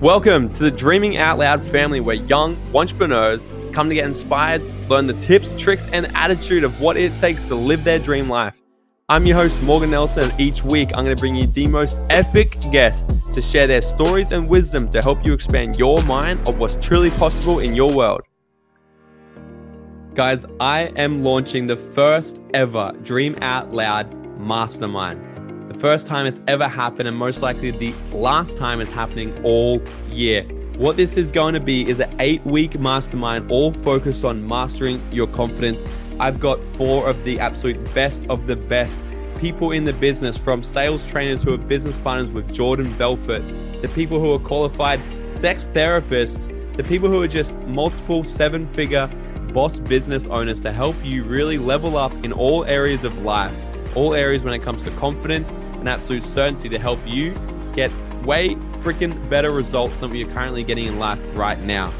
Welcome to the Dreaming Out Loud family where young entrepreneurs come to get inspired, learn the tips, tricks, and attitude of what it takes to live their dream life. I'm your host, Morgan Nelson, and each week I'm going to bring you the most epic guests to share their stories and wisdom to help you expand your mind of what's truly possible in your world. Guys, I am launching the first ever Dream Out Loud Mastermind. The first time it's ever happened, and most likely the last time it's happening all year. What this is going to be is an eight week mastermind, all focused on mastering your confidence. I've got four of the absolute best of the best people in the business, from sales trainers who are business partners with Jordan Belfort, to people who are qualified sex therapists, to people who are just multiple seven figure boss business owners to help you really level up in all areas of life all areas when it comes to confidence and absolute certainty to help you get way freaking better results than what you're currently getting in life right now.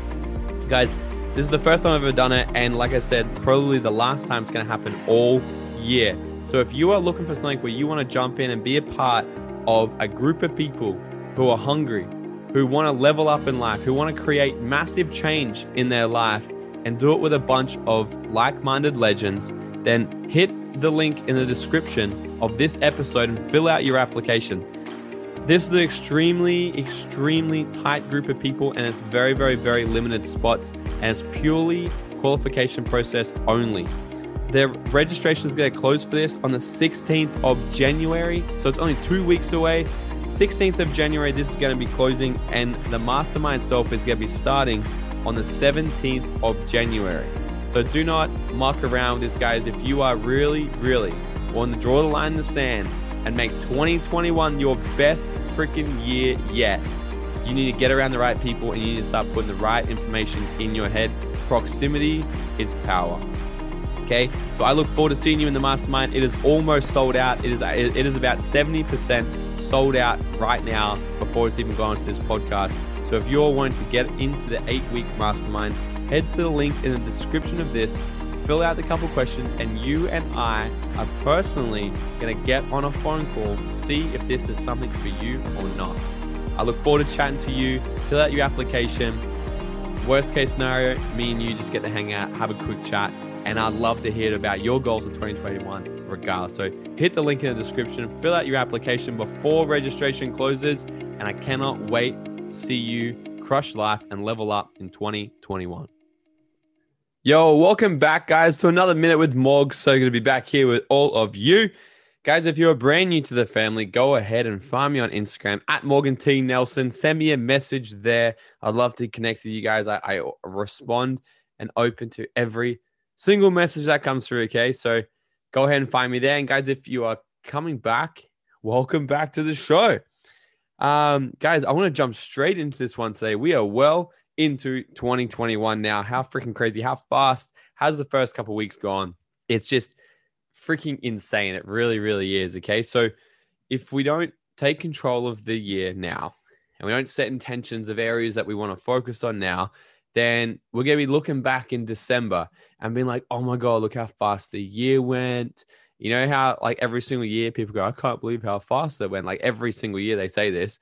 Guys, this is the first time I've ever done it. And like I said, probably the last time it's going to happen all year. So if you are looking for something where you want to jump in and be a part of a group of people who are hungry, who want to level up in life, who want to create massive change in their life and do it with a bunch of like minded legends, then hit the link in the description of this episode and fill out your application. This is an extremely, extremely tight group of people, and it's very, very, very limited spots, and it's purely qualification process only. The registration is going to close for this on the 16th of January, so it's only two weeks away. 16th of January, this is going to be closing, and the mastermind itself is going to be starting on the 17th of January. So do not muck around with this, guys. If you are really, really wanting to draw the line in the sand and make 2021 your best freaking year yet, you need to get around the right people and you need to start putting the right information in your head. Proximity is power. Okay, so I look forward to seeing you in the mastermind. It is almost sold out. It is it is about 70% sold out right now before it's even gone to this podcast. So if you're wanting to get into the eight week mastermind, head to the link in the description of this, fill out the couple questions, and you and I are personally going to get on a phone call to see if this is something for you or not. I look forward to chatting to you. Fill out your application. Worst case scenario, me and you just get to hang out, have a quick chat, and I'd love to hear about your goals in 2021 regardless. So hit the link in the description, fill out your application before registration closes, and I cannot wait to see you crush life and level up in 2021. Yo, welcome back, guys, to another minute with Morg. So good to be back here with all of you. Guys, if you're brand new to the family, go ahead and find me on Instagram at Morgan T. Nelson. Send me a message there. I'd love to connect with you guys. I, I respond and open to every single message that comes through. Okay. So go ahead and find me there. And guys, if you are coming back, welcome back to the show. Um, guys, I want to jump straight into this one today. We are well into 2021 now. How freaking crazy, how fast has the first couple weeks gone? It's just freaking insane. It really, really is. Okay. So if we don't take control of the year now and we don't set intentions of areas that we want to focus on now, then we're going to be looking back in December and being like, oh my God, look how fast the year went. You know how, like, every single year people go, I can't believe how fast it went. Like, every single year they say this.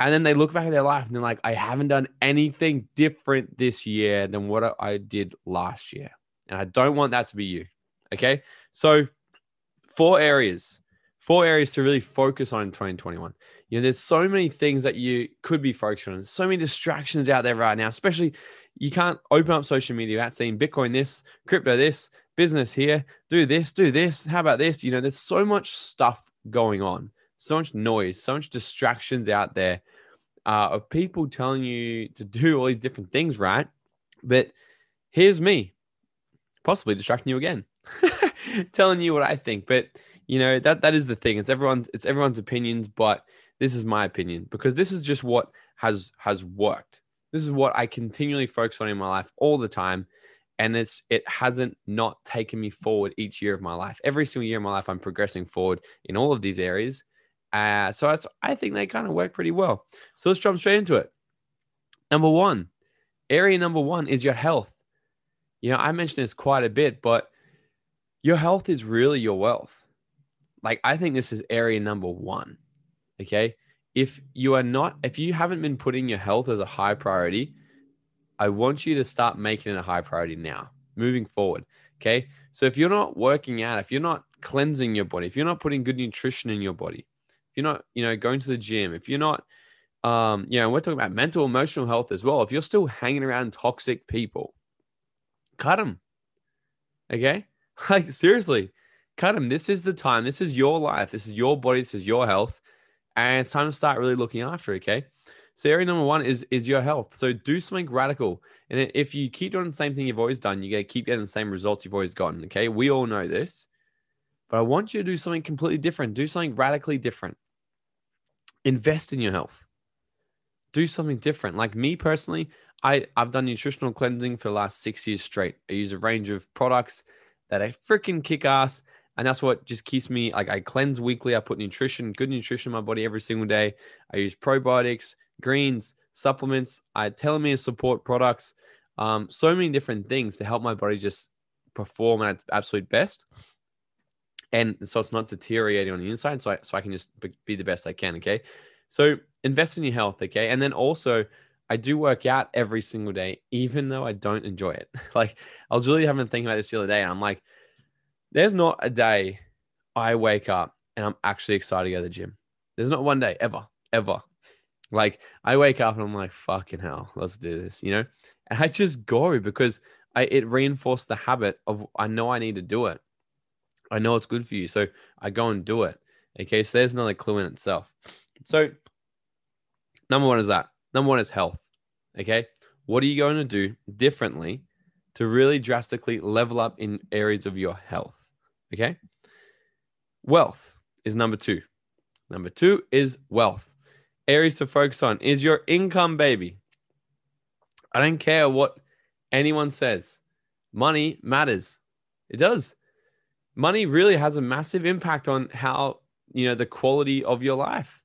And then they look back at their life and they're like, I haven't done anything different this year than what I did last year. And I don't want that to be you. Okay. So, four areas, four areas to really focus on in 2021. You know, there's so many things that you could be focusing on. So many distractions out there right now, especially you can't open up social media without seeing Bitcoin this, crypto this, business here, do this, do this. How about this? You know, there's so much stuff going on so much noise, so much distractions out there uh, of people telling you to do all these different things, right? But here's me, possibly distracting you again, telling you what I think. But you know that that is the thing. It's everyone's it's everyone's opinions, but this is my opinion because this is just what has has worked. This is what I continually focus on in my life all the time and it's it hasn't not taken me forward each year of my life every single year of my life i'm progressing forward in all of these areas uh, so I I think they kind of work pretty well. So let's jump straight into it. Number one, area number one is your health. You know, I mentioned this quite a bit, but your health is really your wealth. Like, I think this is area number one. Okay. if you are not, if you haven't been putting your health as a high priority, I want you to start making it a high priority now, moving forward. Okay. So if you're not working out, if you're not cleansing your body, if you're not putting good nutrition in your body, you're not, you know, going to the gym, if you're not, um, you know, we're talking about mental, emotional health as well. If you're still hanging around toxic people, cut them. Okay. Like, seriously, cut them. This is the time. This is your life. This is your body. This is your health. And it's time to start really looking after it. Okay. So area number one is is your health. So do something radical. And if you keep doing the same thing you've always done, you get keep getting the same results you've always gotten. Okay. We all know this. But I want you to do something completely different. Do something radically different. Invest in your health. Do something different. Like me personally, I, I've done nutritional cleansing for the last six years straight. I use a range of products that i freaking kick ass. And that's what just keeps me like I cleanse weekly. I put nutrition, good nutrition in my body every single day. I use probiotics, greens, supplements, I telomere support products, um, so many different things to help my body just perform at its absolute best. And so it's not deteriorating on the inside. So I, so I can just be the best I can. Okay. So invest in your health. Okay. And then also, I do work out every single day, even though I don't enjoy it. like I was really having to think about this the other day, and I'm like, there's not a day I wake up and I'm actually excited to go to the gym. There's not one day ever, ever like I wake up and I'm like, fucking hell, let's do this, you know? And I just go because I it reinforced the habit of I know I need to do it. I know it's good for you. So I go and do it. Okay. So there's another clue in itself. So number one is that. Number one is health. Okay. What are you going to do differently to really drastically level up in areas of your health? Okay. Wealth is number two. Number two is wealth areas to focus on is your income, baby. I don't care what anyone says. Money matters. It does. Money really has a massive impact on how, you know, the quality of your life.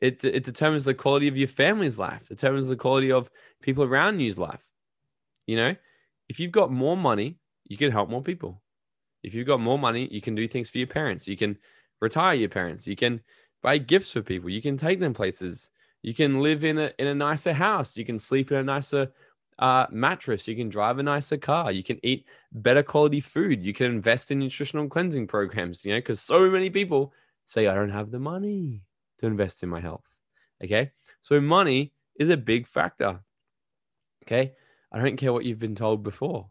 It, it determines the quality of your family's life, determines the quality of people around you's life. You know, if you've got more money, you can help more people. If you've got more money, you can do things for your parents. You can retire your parents. You can buy gifts for people. You can take them places. You can live in a in a nicer house. You can sleep in a nicer uh, mattress. You can drive a nicer car. You can eat better quality food. You can invest in nutritional cleansing programs. You know, because so many people say I don't have the money to invest in my health. Okay, so money is a big factor. Okay, I don't care what you've been told before,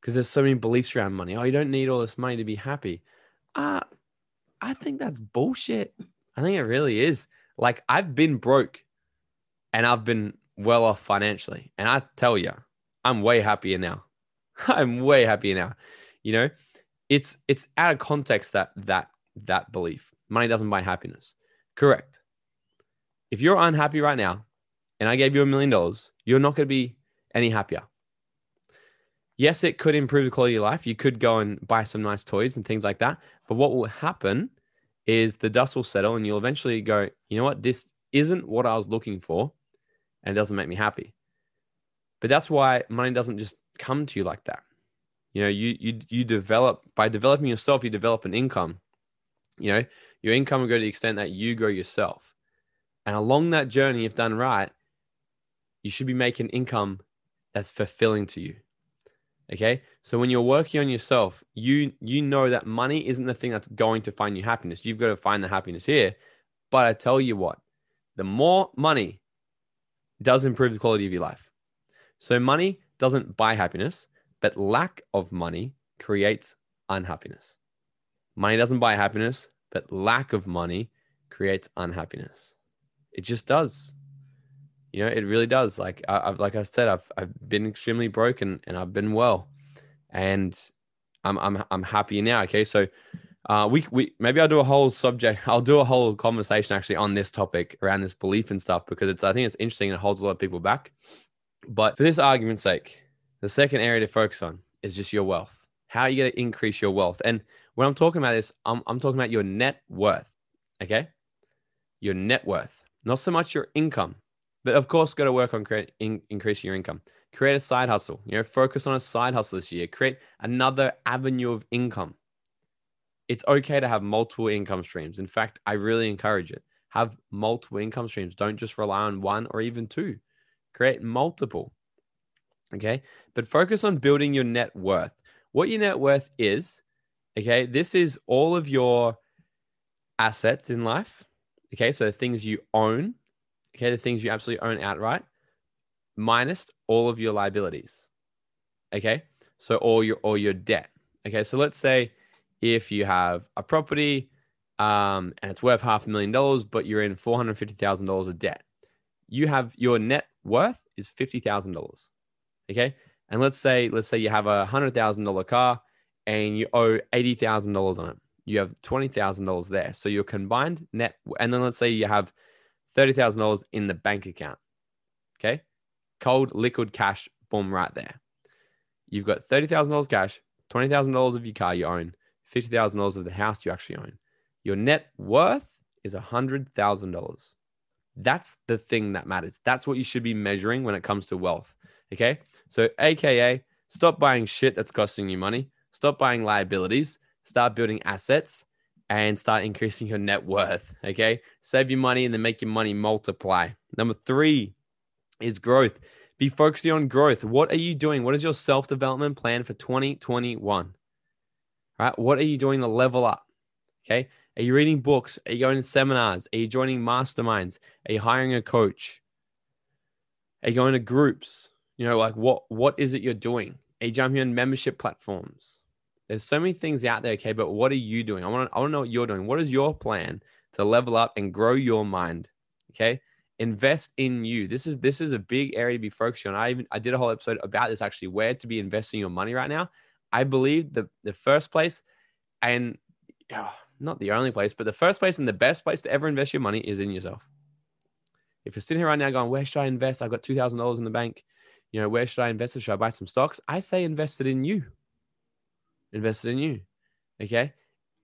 because there's so many beliefs around money. Oh, you don't need all this money to be happy. Uh, I think that's bullshit. I think it really is. Like I've been broke and I've been well off financially. And I tell you, I'm way happier now. I'm way happier now. You know, it's it's out of context that that that belief. Money doesn't buy happiness. Correct. If you're unhappy right now and I gave you a million dollars, you're not going to be any happier. Yes, it could improve the quality of life. You could go and buy some nice toys and things like that. But what will happen is the dust will settle and you'll eventually go, you know what? This isn't what I was looking for and it doesn't make me happy. But that's why money doesn't just come to you like that. You know, you you you develop by developing yourself, you develop an income. You know, your income will go to the extent that you grow yourself. And along that journey, if done right, you should be making income that's fulfilling to you. Okay. So when you're working on yourself, you you know that money isn't the thing that's going to find you happiness. You've got to find the happiness here. But I tell you what, the more money does improve the quality of your life. So money doesn't buy happiness, but lack of money creates unhappiness. Money doesn't buy happiness, but lack of money creates unhappiness. It just does you know, it really does. Like I, have like I said, I've I've been extremely broken and I've been well, and I'm I'm I'm happy now. Okay, so uh, we we maybe I'll do a whole subject. I'll do a whole conversation actually on this topic around this belief and stuff because it's I think it's interesting and it holds a lot of people back. But for this argument's sake, the second area to focus on is just your wealth. How are you going to increase your wealth? And when I'm talking about this, I'm I'm talking about your net worth. Okay, your net worth, not so much your income but of course, got to work on create, in, increasing your income. Create a side hustle. You know, focus on a side hustle this year. Create another avenue of income. It's okay to have multiple income streams. In fact, I really encourage it. Have multiple income streams. Don't just rely on one or even two. Create multiple. Okay. But focus on building your net worth. What your net worth is, okay, this is all of your assets in life. Okay. So things you own, okay, the things you absolutely own outright, minus all of your liabilities. Okay. So all your all your debt. Okay. So let's say if you have a property um, and it's worth half a million dollars, but you're in four hundred fifty thousand dollars of debt, you have your net worth is fifty thousand dollars. Okay, and let's say let's say you have a hundred thousand dollar car and you owe eighty thousand dollars on it. You have twenty thousand dollars there, so your combined net, and then let's say you have thirty thousand dollars in the bank account. Okay, cold liquid cash, boom, right there. You've got thirty thousand dollars cash, twenty thousand dollars of your car you own, fifty thousand dollars of the house you actually own. Your net worth is hundred thousand dollars. That's the thing that matters. That's what you should be measuring when it comes to wealth. Okay. So, AKA, stop buying shit that's costing you money, stop buying liabilities, start building assets, and start increasing your net worth. Okay. Save your money and then make your money multiply. Number three is growth. Be focusing on growth. What are you doing? What is your self development plan for 2021? Right? What are you doing to level up? Okay. Are you reading books? Are you going to seminars? Are you joining masterminds? Are you hiring a coach? Are you going to groups? You know, like what what is it you're doing? Are you jumping on membership platforms? There's so many things out there, okay, but what are you doing? I want to I want to know what you're doing. What is your plan to level up and grow your mind? Okay? Invest in you. This is this is a big area to be focused on. I even I did a whole episode about this actually, where to be investing your money right now. I believe the the first place and oh, not the only place, but the first place and the best place to ever invest your money is in yourself. If you're sitting here right now going, where should I invest? I've got two thousand dollars in the bank you know, where should I invest? Or should I buy some stocks? I say invested in you. Invested in you. Okay.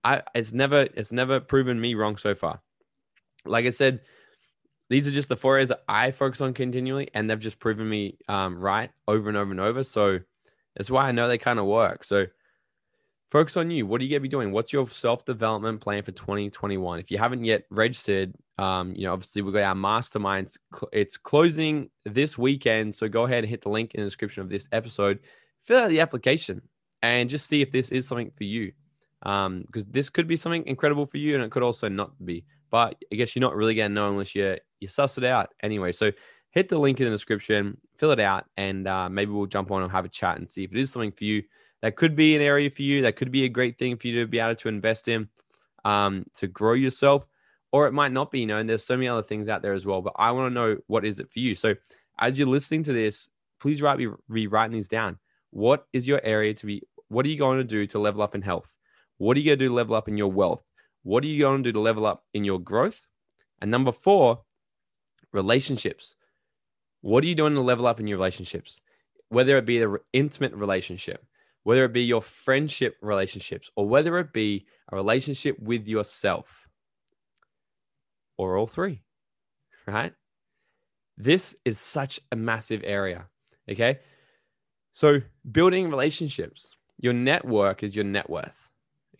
I it's never it's never proven me wrong so far. Like I said, these are just the four areas that I focus on continually, and they've just proven me um, right over and over and over. So that's why I know they kind of work. So focus on you. What are you going to be doing? What's your self development plan for 2021? If you haven't yet registered, um, you know, obviously we've got our masterminds. It's closing this weekend. So go ahead and hit the link in the description of this episode, fill out the application, and just see if this is something for you. Um, because this could be something incredible for you, and it could also not be. But I guess you're not really going to know unless you you suss it out anyway. So hit the link in the description, fill it out, and uh, maybe we'll jump on and have a chat and see if it is something for you that could be an area for you. That could be a great thing for you to be able to invest in um, to grow yourself, or it might not be. You know, and there's so many other things out there as well. But I want to know what is it for you. So as you're listening to this, please write be writing these down. What is your area to be? What are you going to do to level up in health? What are you going to do to level up in your wealth? What are you going to do to level up in your growth? And number four, relationships. What are you doing to level up in your relationships? Whether it be the intimate relationship, whether it be your friendship relationships or whether it be a relationship with yourself or all three, right? This is such a massive area. Okay. So, building relationships, your network is your net worth.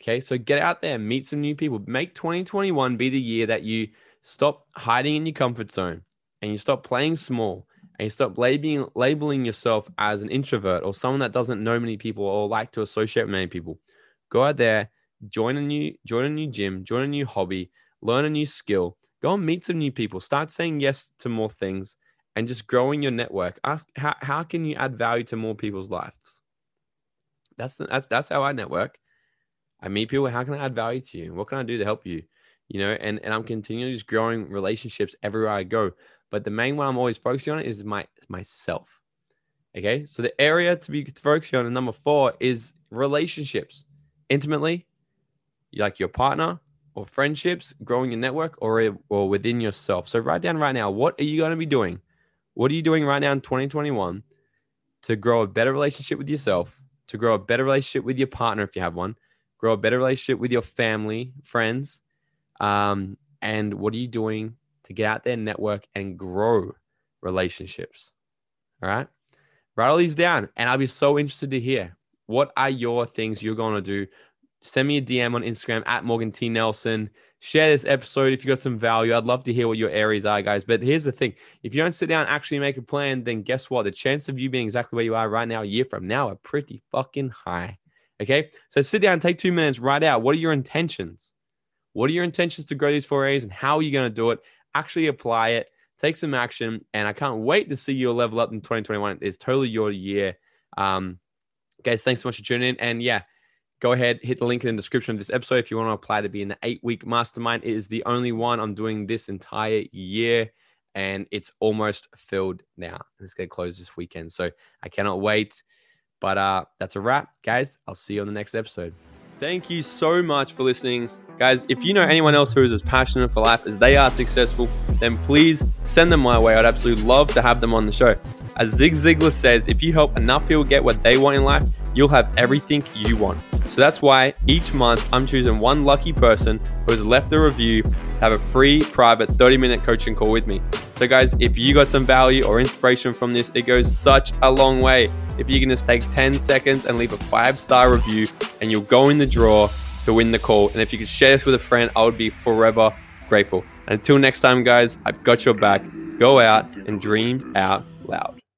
Okay. So, get out there, meet some new people, make 2021 be the year that you stop hiding in your comfort zone and you stop playing small and you stop labeling labeling yourself as an introvert or someone that doesn't know many people or like to associate with many people. Go out there, join a new join a new gym, join a new hobby, learn a new skill, go and meet some new people, start saying yes to more things and just growing your network. Ask how, how can you add value to more people's lives? That's the, that's that's how I network. I meet people. How can I add value to you? What can I do to help you? You know, and and I'm continually just growing relationships everywhere I go. But the main one I'm always focusing on is my myself. Okay. So the area to be focusing on, number four, is relationships. Intimately, like your partner or friendships, growing your network, or, or within yourself. So write down right now, what are you going to be doing? What are you doing right now in 2021 to grow a better relationship with yourself, to grow a better relationship with your partner if you have one, grow a better relationship with your family, friends, um, and what are you doing to get out there, network, and grow relationships. All right. Write all these down. And I'll be so interested to hear what are your things you're going to do send me a DM on Instagram at Morgan T. Nelson. Share this episode if you got some value. I'd love to hear what your areas are, guys. But here's the thing if you don't sit down and actually make a plan, then guess what? The chance of you being exactly where you are right now, a year from now, are pretty fucking high. Okay. So sit down, take two minutes, write out what are your intentions? What are your intentions to grow these four areas and how are you going to do it? Actually apply it, take some action. And I can't wait to see you level up in 2021. It's totally your year. Um, guys, thanks so much for tuning in. And yeah, go ahead, hit the link in the description of this episode if you want to apply to be in the eight week mastermind. It is the only one I'm doing this entire year, and it's almost filled now. It's going to close this weekend. So I cannot wait. But uh, that's a wrap, guys. I'll see you on the next episode. Thank you so much for listening. Guys, if you know anyone else who is as passionate for life as they are successful, then please send them my way. I'd absolutely love to have them on the show. As Zig Ziglar says, if you help enough people get what they want in life, you'll have everything you want. So that's why each month I'm choosing one lucky person who has left a review to have a free private 30 minute coaching call with me. So, guys, if you got some value or inspiration from this, it goes such a long way. If you can just take 10 seconds and leave a five star review, and you'll go in the draw to win the call. And if you could share this with a friend, I would be forever grateful. Until next time, guys, I've got your back. Go out and dream out loud.